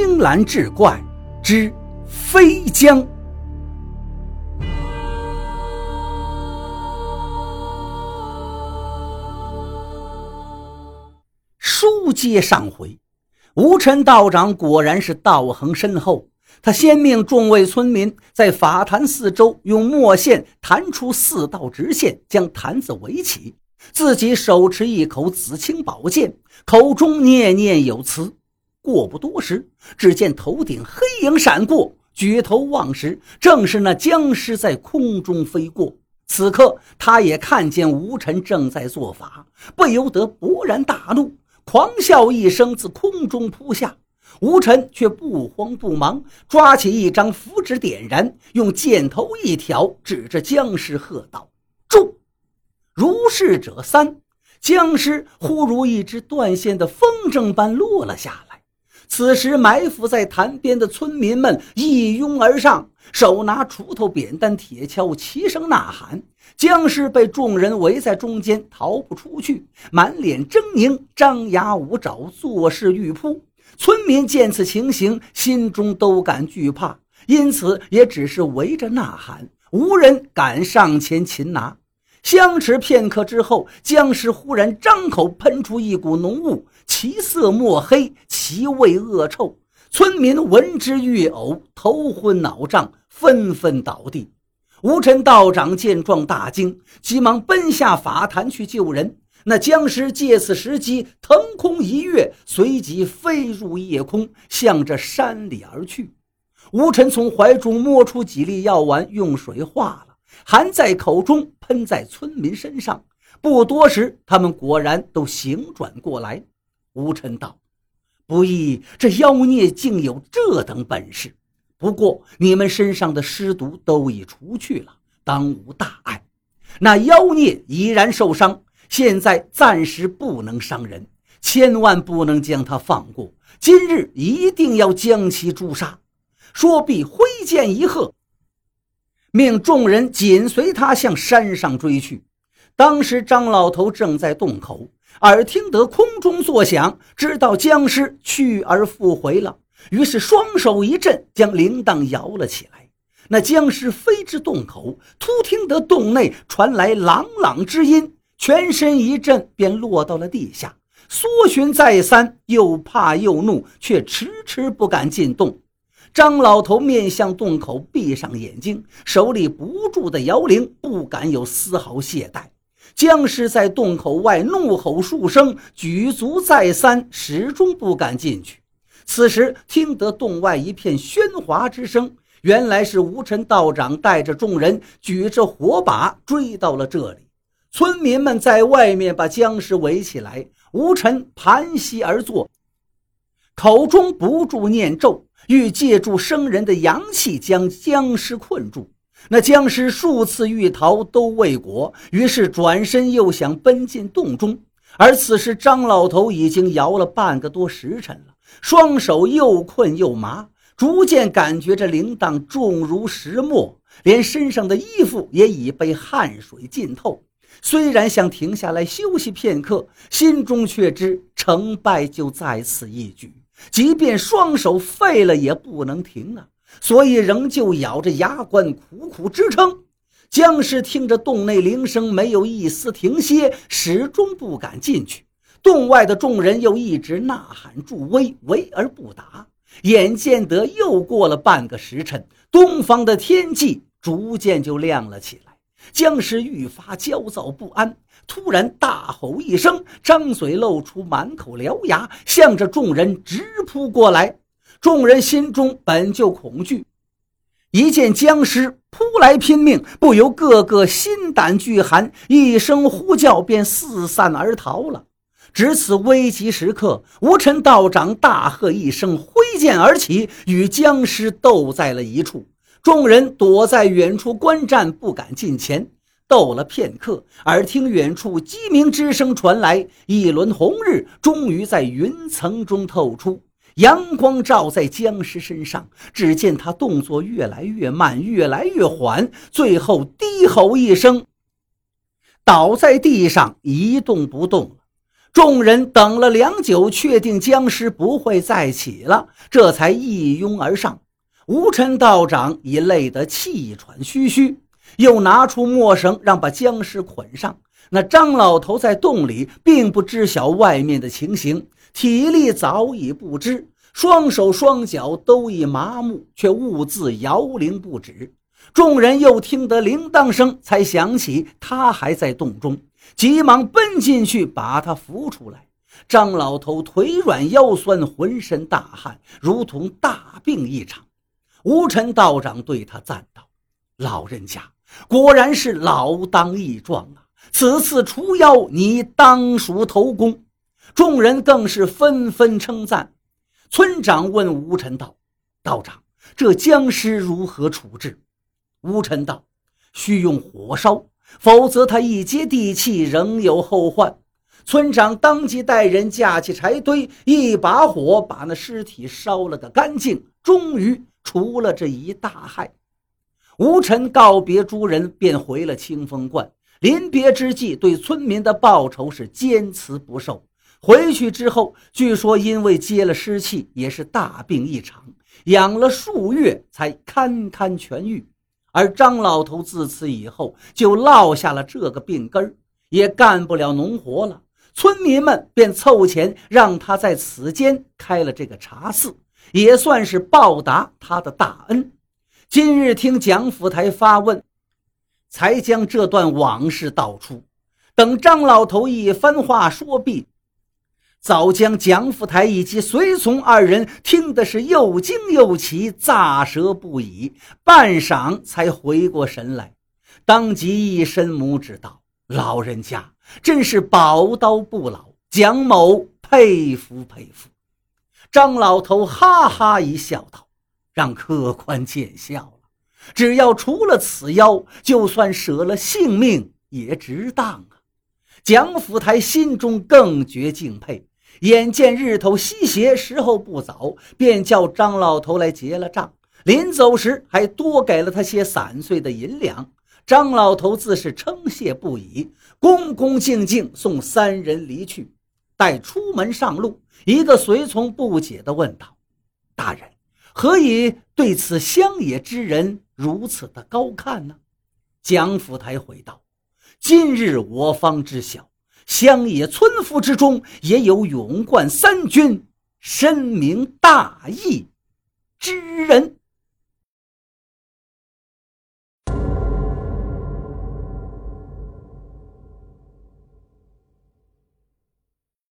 青蓝志怪之飞江。书接上回，吴尘道长果然是道行深厚。他先命众位村民在法坛四周用墨线弹出四道直线，将坛子围起。自己手持一口紫青宝剑，口中念念有词。过不多时，只见头顶黑影闪过，举头望时，正是那僵尸在空中飞过。此刻，他也看见吴尘正在做法，不由得勃然大怒，狂笑一声，自空中扑下。吴尘却不慌不忙，抓起一张符纸点燃，用箭头一挑，指着僵尸喝道：“住！”如是者三，僵尸忽如一只断线的风筝般落了下来。此时，埋伏在潭边的村民们一拥而上，手拿锄头、扁担、铁锹，齐声呐喊。僵尸被众人围在中间，逃不出去，满脸狰狞，张牙舞爪，作势欲扑。村民见此情形，心中都感惧怕，因此也只是围着呐喊，无人敢上前擒拿。相持片刻之后，僵尸忽然张口喷出一股浓雾，其色墨黑，其味恶臭。村民闻之欲呕，头昏脑胀，纷纷倒地。吴尘道长见状大惊，急忙奔下法坛去救人。那僵尸借此时机腾空一跃，随即飞入夜空，向着山里而去。吴尘从怀中摸出几粒药丸，用水化了，含在口中，喷在村民身上。不多时，他们果然都醒转过来。吴尘道：“不易，这妖孽竟有这等本事。不过你们身上的尸毒都已除去了，当无大碍。那妖孽已然受伤。”现在暂时不能伤人，千万不能将他放过。今日一定要将其诛杀。说毕，挥剑一喝，命众人紧随他向山上追去。当时张老头正在洞口，耳听得空中作响，知道僵尸去而复回了，于是双手一震，将铃铛摇了起来。那僵尸飞至洞口，突听得洞内传来朗朗之音。全身一震，便落到了地下，搜寻再三，又怕又怒，却迟迟不敢进洞。张老头面向洞口，闭上眼睛，手里不住的摇铃，不敢有丝毫懈怠。僵尸在洞口外怒吼数声，举足再三，始终不敢进去。此时听得洞外一片喧哗之声，原来是无尘道长带着众人举着火把追到了这里。村民们在外面把僵尸围起来，吴尘盘膝而坐，口中不住念咒，欲借助生人的阳气将僵尸困住。那僵尸数次欲逃都未果，于是转身又想奔进洞中。而此时张老头已经摇了半个多时辰了，双手又困又麻，逐渐感觉这铃铛重如石磨，连身上的衣服也已被汗水浸透。虽然想停下来休息片刻，心中却知成败就在此一举。即便双手废了，也不能停啊！所以仍旧咬着牙关，苦苦支撑。僵尸听着洞内铃声，没有一丝停歇，始终不敢进去。洞外的众人又一直呐喊助威，围而不打。眼见得又过了半个时辰，东方的天际逐渐就亮了起来。僵尸愈发焦躁不安，突然大吼一声，张嘴露出满口獠牙，向着众人直扑过来。众人心中本就恐惧，一见僵尸扑来拼命，不由个个心胆俱寒，一声呼叫便四散而逃了。值此危急时刻，吴尘道长大喝一声，挥剑而起，与僵尸斗在了一处。众人躲在远处观战，不敢近前。斗了片刻，耳听远处鸡鸣之声传来，一轮红日终于在云层中透出，阳光照在僵尸身上。只见他动作越来越慢，越来越缓，最后低吼一声，倒在地上一动不动。众人等了良久，确定僵尸不会再起了，这才一拥而上。吴尘道长已累得气喘吁吁，又拿出墨绳，让把僵尸捆上。那张老头在洞里并不知晓外面的情形，体力早已不支，双手双脚都已麻木，却兀自摇铃不止。众人又听得铃铛声，才想起他还在洞中，急忙奔进去把他扶出来。张老头腿软腰酸，浑身大汗，如同大病一场。吴尘道长对他赞道：“老人家果然是老当益壮啊！此次除妖，你当属头功。”众人更是纷纷称赞。村长问吴尘道：“道长，这僵尸如何处置？”吴尘道：“需用火烧，否则他一接地气，仍有后患。”村长当即带人架起柴堆，一把火把那尸体烧了个干净，终于除了这一大害。吴尘告别诸人，便回了清风观。临别之际，对村民的报酬是坚持不受。回去之后，据说因为接了湿气，也是大病一场，养了数月才堪堪痊愈。而张老头自此以后就落下了这个病根也干不了农活了。村民们便凑钱让他在此间开了这个茶肆，也算是报答他的大恩。今日听蒋府台发问，才将这段往事道出。等张老头一番话说毕。早将蒋福台以及随从二人听的是又惊又奇，咋舌不已，半晌才回过神来，当即一伸拇指道：“老人家真是宝刀不老，蒋某佩服佩服。”张老头哈哈一笑道：“让客官见笑了，只要除了此妖，就算舍了性命也值当啊。”蒋福台心中更觉敬佩。眼见日头西斜，时候不早，便叫张老头来结了账。临走时，还多给了他些散碎的银两。张老头自是称谢不已，恭恭敬敬送三人离去。待出门上路，一个随从不解地问道：“大人，何以对此乡野之人如此的高看呢？”蒋府台回道：“今日我方知晓。”乡野村夫之中，也有勇冠三军、深明大义之人。